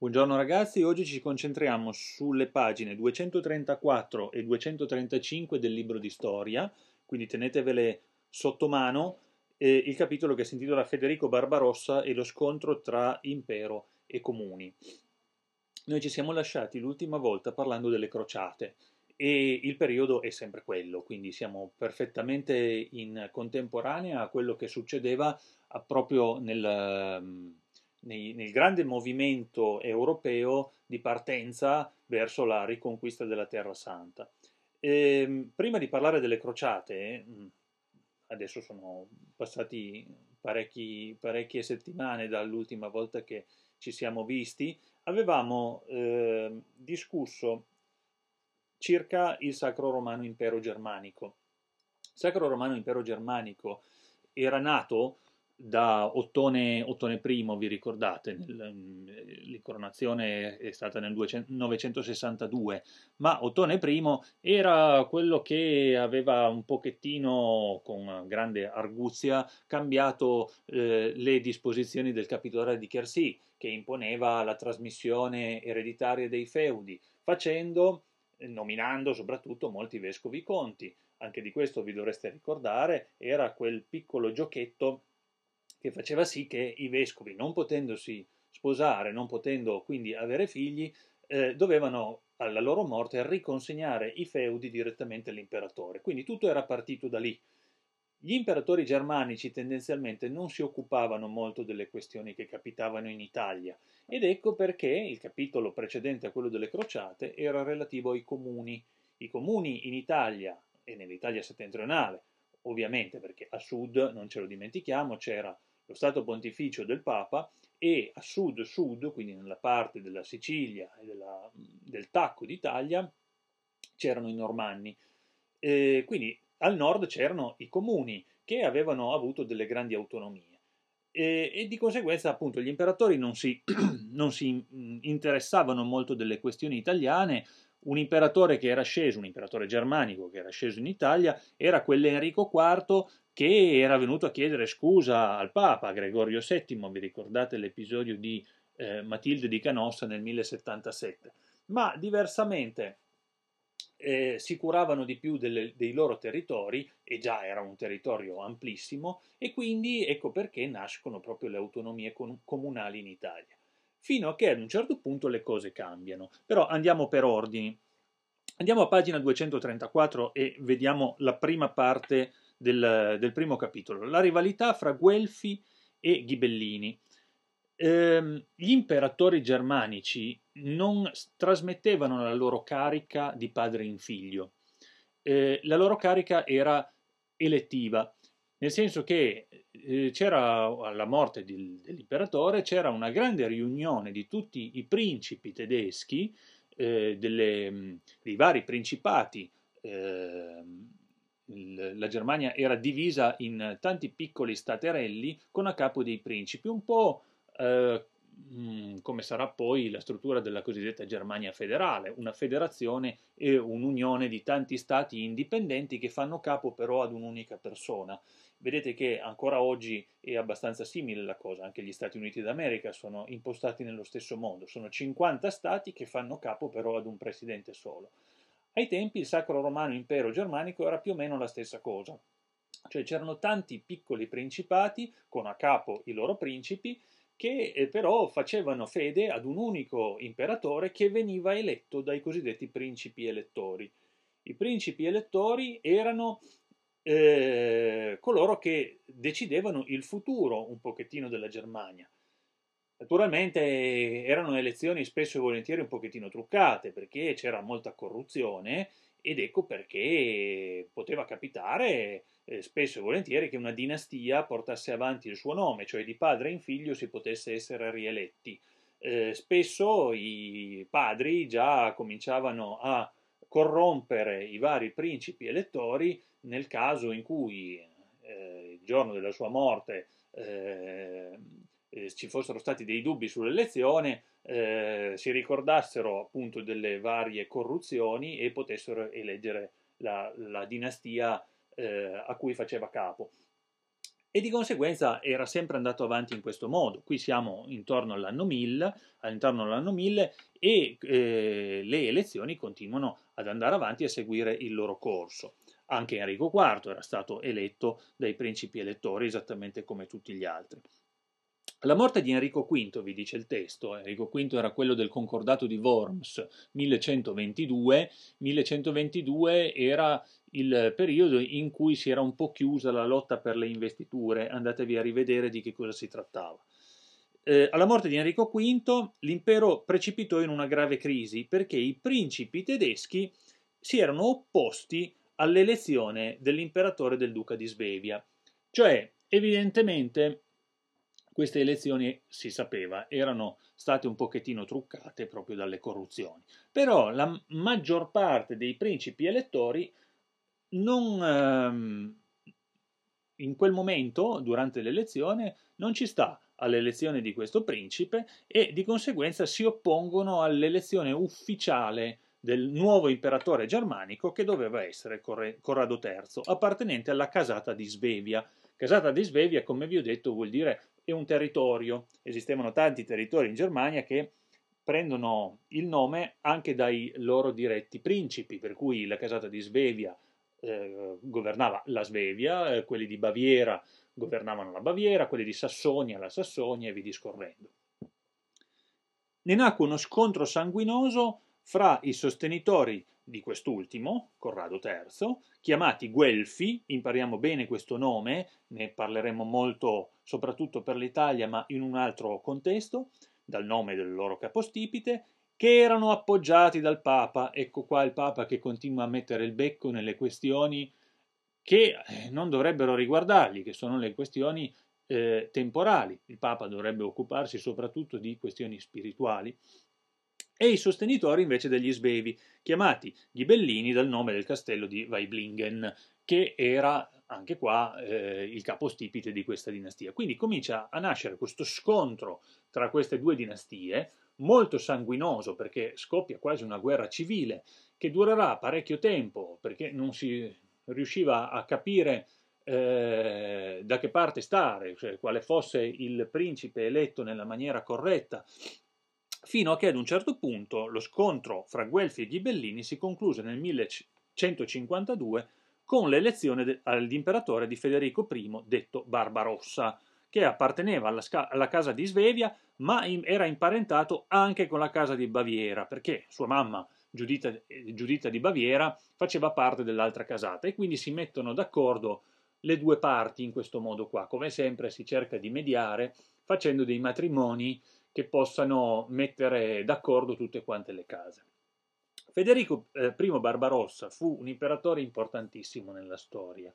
Buongiorno ragazzi, oggi ci concentriamo sulle pagine 234 e 235 del libro di storia, quindi tenetevele sotto mano, eh, il capitolo che si intitola Federico Barbarossa e lo scontro tra impero e comuni. Noi ci siamo lasciati l'ultima volta parlando delle crociate e il periodo è sempre quello, quindi siamo perfettamente in contemporanea a quello che succedeva proprio nel nei, nel grande movimento europeo di partenza verso la riconquista della Terra Santa. E, ehm, prima di parlare delle crociate, mm, adesso sono passati parecchi, parecchie settimane dall'ultima volta che ci siamo visti, avevamo eh, discusso circa il Sacro Romano Impero Germanico. Il Sacro Romano Impero Germanico era nato da Ottone, Ottone I, vi ricordate, l'incoronazione è stata nel 962, ma Ottone I era quello che aveva un pochettino, con grande arguzia, cambiato eh, le disposizioni del capitolare di Chersi, che imponeva la trasmissione ereditaria dei feudi, facendo, nominando soprattutto molti vescovi conti. Anche di questo vi dovreste ricordare, era quel piccolo giochetto che faceva sì che i vescovi, non potendosi sposare, non potendo quindi avere figli, eh, dovevano alla loro morte riconsegnare i feudi direttamente all'imperatore. Quindi tutto era partito da lì. Gli imperatori germanici tendenzialmente non si occupavano molto delle questioni che capitavano in Italia ed ecco perché il capitolo precedente a quello delle crociate era relativo ai comuni. I comuni in Italia e nell'Italia settentrionale, ovviamente perché a sud, non ce lo dimentichiamo, c'era lo Stato Pontificio del Papa e a sud-sud, quindi nella parte della Sicilia e della, del Tacco d'Italia, c'erano i Normanni. E quindi al nord c'erano i comuni che avevano avuto delle grandi autonomie. E, e, di conseguenza appunto gli imperatori non si, non si, interessavano molto delle questioni italiane. Un imperatore che era sceso, un imperatore germanico che era sceso in Italia, era quell'Enrico IV che era venuto a chiedere scusa al Papa Gregorio VII, vi ricordate l'episodio di eh, Matilde di Canossa nel 1077, ma diversamente eh, si curavano di più delle, dei loro territori e già era un territorio amplissimo e quindi ecco perché nascono proprio le autonomie comunali in Italia. Fino a che ad un certo punto le cose cambiano. Però andiamo per ordini. Andiamo a pagina 234 e vediamo la prima parte del, del primo capitolo, la rivalità fra Guelfi e Ghibellini. Ehm, gli imperatori germanici non trasmettevano la loro carica di padre in figlio, eh, la loro carica era elettiva, nel senso che eh, c'era alla morte di, dell'imperatore c'era una grande riunione di tutti i principi tedeschi, eh, delle, dei vari principati. Eh, la Germania era divisa in tanti piccoli staterelli con a capo dei principi, un po' mm, come sarà poi la struttura della cosiddetta Germania federale, una federazione e un'unione di tanti stati indipendenti che fanno capo però ad un'unica persona. Vedete che ancora oggi è abbastanza simile la cosa, anche gli Stati Uniti d'America sono impostati nello stesso modo, sono 50 stati che fanno capo però ad un presidente solo. Ai tempi il Sacro Romano Impero Germanico era più o meno la stessa cosa, cioè c'erano tanti piccoli principati con a capo i loro principi che eh, però facevano fede ad un unico imperatore che veniva eletto dai cosiddetti principi elettori. I principi elettori erano eh, coloro che decidevano il futuro un pochettino della Germania. Naturalmente erano elezioni spesso e volentieri un pochettino truccate perché c'era molta corruzione ed ecco perché poteva capitare eh, spesso e volentieri che una dinastia portasse avanti il suo nome, cioè di padre in figlio si potesse essere rieletti. Eh, spesso i padri già cominciavano a corrompere i vari principi elettori nel caso in cui eh, il giorno della sua morte eh, eh, ci fossero stati dei dubbi sull'elezione, eh, si ricordassero appunto delle varie corruzioni e potessero eleggere la, la dinastia eh, a cui faceva capo. e di conseguenza era sempre andato avanti in questo modo. Qui siamo intorno all'anno 1000, all'interno dell'anno 1000 e eh, le elezioni continuano ad andare avanti e seguire il loro corso. Anche Enrico IV era stato eletto dai principi elettori esattamente come tutti gli altri. La morte di Enrico V, vi dice il testo, Enrico V era quello del concordato di Worms 1122, 1122 era il periodo in cui si era un po' chiusa la lotta per le investiture, andatevi a rivedere di che cosa si trattava. Eh, alla morte di Enrico V l'impero precipitò in una grave crisi perché i principi tedeschi si erano opposti all'elezione dell'imperatore del duca di Svevia, cioè evidentemente queste elezioni, si sapeva, erano state un pochettino truccate proprio dalle corruzioni. Però la maggior parte dei principi elettori non, ehm, in quel momento, durante l'elezione, non ci sta all'elezione di questo principe e di conseguenza si oppongono all'elezione ufficiale del nuovo imperatore germanico che doveva essere Corrado III, appartenente alla casata di Svevia. Casata di Svevia, come vi ho detto, vuol dire e un territorio. Esistevano tanti territori in Germania che prendono il nome anche dai loro diretti principi, per cui la casata di Svevia eh, governava la Svevia, eh, quelli di Baviera governavano la Baviera, quelli di Sassonia la Sassonia e vi discorrendo. Ne nacque uno scontro sanguinoso fra i sostenitori di quest'ultimo, Corrado III, chiamati Guelfi, impariamo bene questo nome, ne parleremo molto soprattutto per l'Italia, ma in un altro contesto, dal nome del loro capostipite, che erano appoggiati dal Papa. Ecco qua il Papa che continua a mettere il becco nelle questioni che eh, non dovrebbero riguardargli, che sono le questioni eh, temporali. Il Papa dovrebbe occuparsi soprattutto di questioni spirituali e i sostenitori invece degli svevi, chiamati ghibellini dal nome del castello di Weiblingen, che era anche qua eh, il capostipite di questa dinastia. Quindi comincia a nascere questo scontro tra queste due dinastie, molto sanguinoso perché scoppia quasi una guerra civile che durerà parecchio tempo perché non si riusciva a capire eh, da che parte stare, cioè quale fosse il principe eletto nella maniera corretta fino a che ad un certo punto lo scontro fra Guelfi e Ghibellini si concluse nel 1152 con l'elezione all'imperatore di Federico I, detto Barbarossa, che apparteneva alla, alla casa di Svevia, ma in, era imparentato anche con la casa di Baviera, perché sua mamma, Giudita, Giudita di Baviera, faceva parte dell'altra casata e quindi si mettono d'accordo le due parti in questo modo qua. Come sempre si cerca di mediare facendo dei matrimoni che possano mettere d'accordo tutte quante le case. Federico eh, I Barbarossa fu un imperatore importantissimo nella storia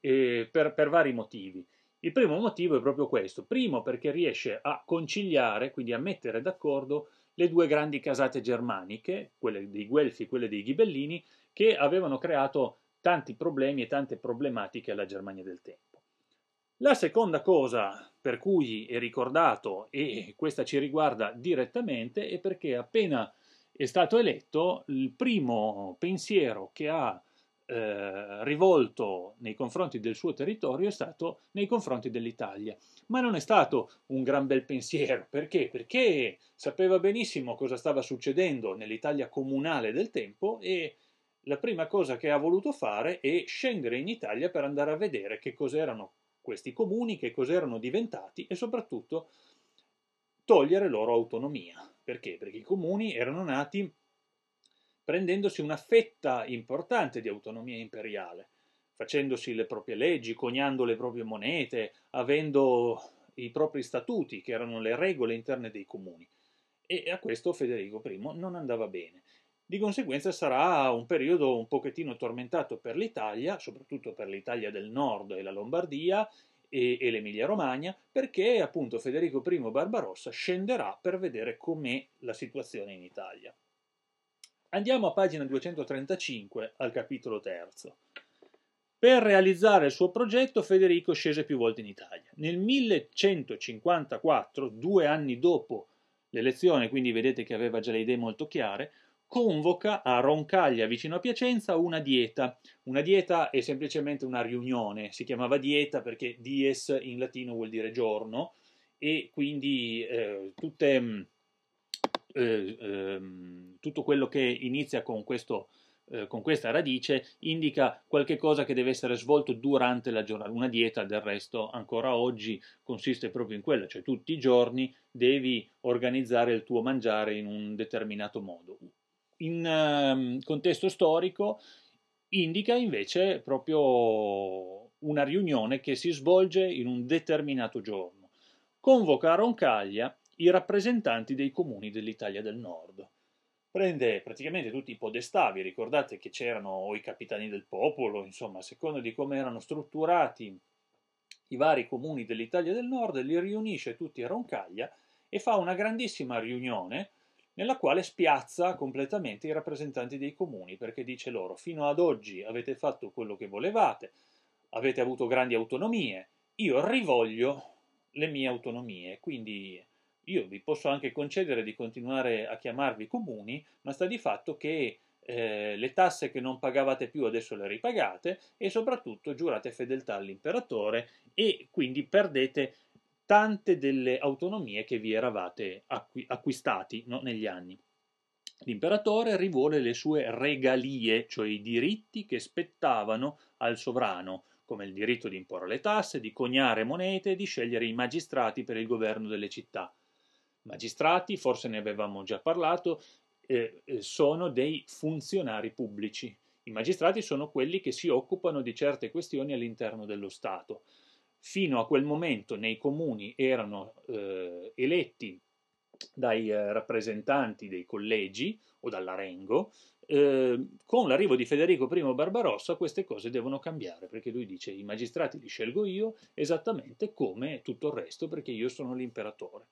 eh, per, per vari motivi. Il primo motivo è proprio questo. Primo perché riesce a conciliare, quindi a mettere d'accordo le due grandi casate germaniche, quelle dei Guelfi e quelle dei Ghibellini, che avevano creato tanti problemi e tante problematiche alla Germania del tempo. La seconda cosa per cui è ricordato, e questa ci riguarda direttamente, è perché appena è stato eletto, il primo pensiero che ha eh, rivolto nei confronti del suo territorio è stato nei confronti dell'Italia. Ma non è stato un gran bel pensiero, perché? Perché sapeva benissimo cosa stava succedendo nell'Italia comunale del tempo e la prima cosa che ha voluto fare è scendere in Italia per andare a vedere che cos'erano questi comuni, che cos'erano diventati e soprattutto togliere loro autonomia. Perché? Perché i comuni erano nati prendendosi una fetta importante di autonomia imperiale, facendosi le proprie leggi, coniando le proprie monete, avendo i propri statuti, che erano le regole interne dei comuni. E a questo Federico I non andava bene. Di conseguenza sarà un periodo un pochettino tormentato per l'Italia, soprattutto per l'Italia del Nord e la Lombardia e, e l'Emilia Romagna, perché appunto Federico I Barbarossa scenderà per vedere com'è la situazione in Italia. Andiamo a pagina 235 al capitolo terzo. Per realizzare il suo progetto Federico scese più volte in Italia. Nel 1154, due anni dopo l'elezione, quindi vedete che aveva già le idee molto chiare, convoca a Roncaglia, vicino a Piacenza, una dieta. Una dieta è semplicemente una riunione, si chiamava dieta perché dies in latino vuol dire giorno e quindi eh, tutte, mm, eh, eh, tutto quello che inizia con questo eh, con questa radice indica qualche cosa che deve essere svolto durante la giornata. Una dieta, del resto, ancora oggi consiste proprio in quello, cioè tutti i giorni devi organizzare il tuo mangiare in un determinato modo. In uh, contesto storico indica invece proprio una riunione che si svolge in un determinato giorno. Convoca Roncaglia i rappresentanti dei comuni dell'Italia del Nord. Prende praticamente tutti i podestà, vi ricordate che c'erano i capitani del popolo, insomma, a seconda di come erano strutturati i vari comuni dell'Italia del Nord, li riunisce tutti a Roncaglia e fa una grandissima riunione nella quale spiazza completamente i rappresentanti dei comuni, perché dice loro, fino ad oggi avete fatto quello che volevate, avete avuto grandi autonomie, io rivoglio le mie autonomie, quindi io vi posso anche concedere di continuare a chiamarvi comuni, ma sta di fatto che eh, le tasse che non pagavate più adesso le ripagate e soprattutto giurate fedeltà all'imperatore e quindi perdete tante delle autonomie che vi eravate acqui- acquistati no, negli anni. L'imperatore rivuole le sue regalie, cioè i diritti che spettavano al sovrano, come il diritto di imporre le tasse, di coniare monete e di scegliere i magistrati per il governo delle città magistrati, forse ne avevamo già parlato, eh, eh, sono dei funzionari pubblici. I magistrati sono quelli che si occupano di certe questioni all'interno dello Stato. Fino a quel momento nei comuni erano eh, eletti dai eh, rappresentanti dei collegi o dall'Arengo, eh, con l'arrivo di Federico I Barbarossa queste cose devono cambiare perché lui dice i magistrati li scelgo io esattamente come tutto il resto perché io sono l'imperatore.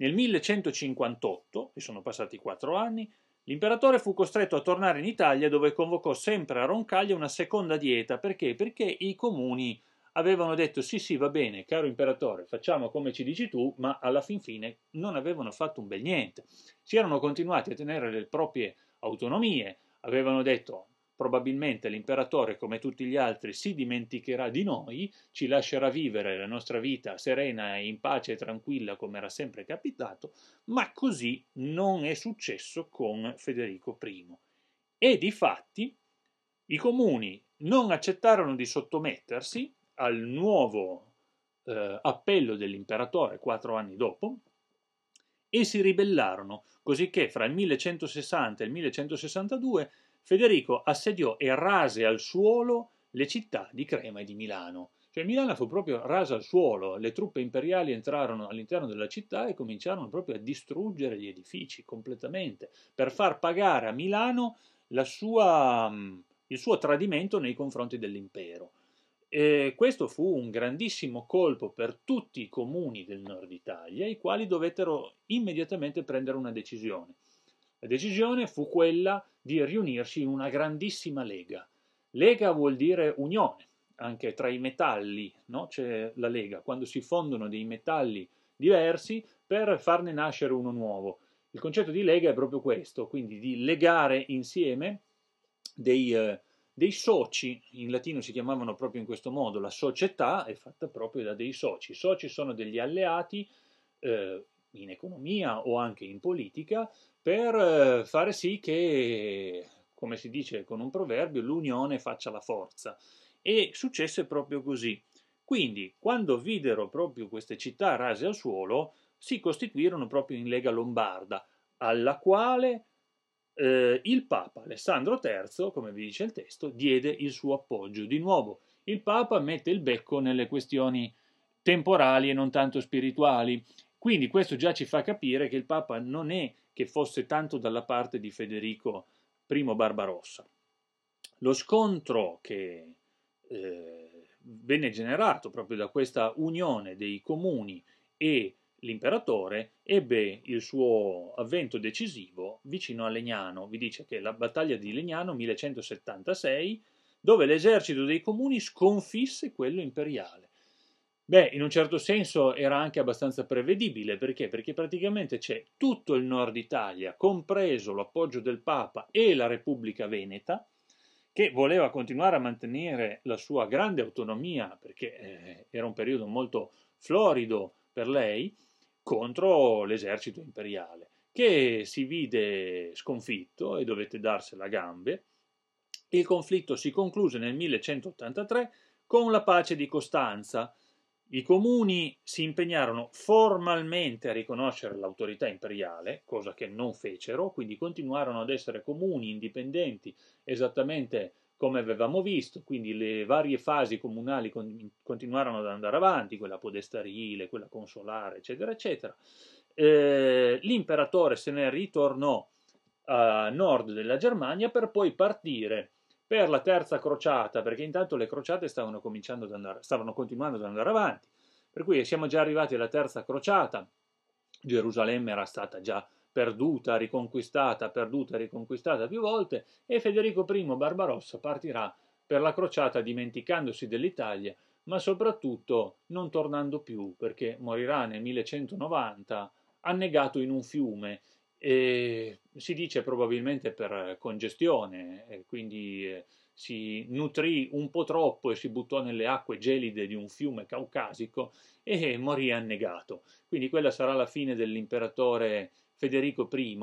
Nel 1158, e sono passati quattro anni, l'imperatore fu costretto a tornare in Italia dove convocò sempre a Roncaglia una seconda dieta. Perché? Perché i comuni avevano detto sì sì va bene, caro imperatore, facciamo come ci dici tu, ma alla fin fine non avevano fatto un bel niente. Si erano continuati a tenere le proprie autonomie, avevano detto probabilmente l'imperatore, come tutti gli altri, si dimenticherà di noi, ci lascerà vivere la nostra vita serena e in pace e tranquilla come era sempre capitato, ma così non è successo con Federico I. E di fatti i comuni non accettarono di sottomettersi al nuovo eh, appello dell'imperatore quattro anni dopo e si ribellarono, così che fra il 1160 e il 1162 Federico assediò e rase al suolo le città di Crema e di Milano. Cioè Milano fu proprio rasa al suolo, le truppe imperiali entrarono all'interno della città e cominciarono proprio a distruggere gli edifici completamente, per far pagare a Milano sua, mm, il suo tradimento nei confronti dell'impero. E questo fu un grandissimo colpo per tutti i comuni del nord Italia, i quali dovettero immediatamente prendere una decisione. La decisione fu quella di riunirsi in una grandissima lega. Lega vuol dire unione, anche tra i metalli, no? c'è la lega, quando si fondono dei metalli diversi per farne nascere uno nuovo. Il concetto di lega è proprio questo, quindi di legare insieme dei, eh, dei soci, in latino si chiamavano proprio in questo modo, la società è fatta proprio da dei soci. I soci sono degli alleati eh, in economia o anche in politica per eh, fare sì che, come si dice con un proverbio, l'unione faccia la forza. E successe proprio così. Quindi, quando videro proprio queste città rase al suolo, si costituirono proprio in Lega Lombarda, alla quale eh, il Papa Alessandro III, come vi dice il testo, diede il suo appoggio. Di nuovo, il Papa mette il becco nelle questioni temporali e non tanto spirituali quindi questo già ci fa capire che il Papa non è che fosse tanto dalla parte di Federico I Barbarossa. Lo scontro che eh, venne generato proprio da questa unione dei comuni e l'imperatore ebbe il suo avvento decisivo vicino a Legnano. Vi dice che la battaglia di Legnano 1176, dove l'esercito dei comuni sconfisse quello imperiale. Beh, in un certo senso era anche abbastanza prevedibile, perché? Perché praticamente c'è tutto il nord Italia, compreso l'appoggio del Papa e la Repubblica Veneta, che voleva continuare a mantenere la sua grande autonomia, perché eh, era un periodo molto florido per lei, contro l'esercito imperiale, che si vide sconfitto e dovette darsela a gambe. Il conflitto si concluse nel 1183 con la pace di Costanza, i comuni si impegnarono formalmente a riconoscere l'autorità imperiale, cosa che non fecero, quindi continuarono ad essere comuni indipendenti esattamente come avevamo visto, quindi le varie fasi comunali continuarono ad andare avanti, quella podestarile, quella consolare, eccetera, eccetera. Eh, l'imperatore se ne ritornò a nord della Germania per poi partire per la terza crociata, perché intanto le crociate stavano, ad andare, stavano continuando ad andare avanti, per cui siamo già arrivati alla terza crociata, Gerusalemme era stata già perduta, riconquistata, perduta, riconquistata più volte, e Federico I Barbarossa partirà per la crociata dimenticandosi dell'Italia, ma soprattutto non tornando più, perché morirà nel 1190 annegato in un fiume e si dice probabilmente per congestione, quindi eh, si nutrì un po' troppo e si buttò nelle acque gelide di un fiume caucasico e morì annegato. Quindi quella sarà la fine dell'imperatore Federico I.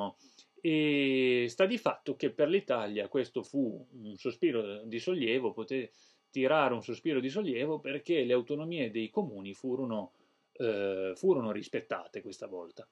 E sta di fatto che per l'Italia questo fu un sospiro di sollievo, poté tirare un sospiro di sollievo perché le autonomie dei comuni furono, eh, furono rispettate questa volta.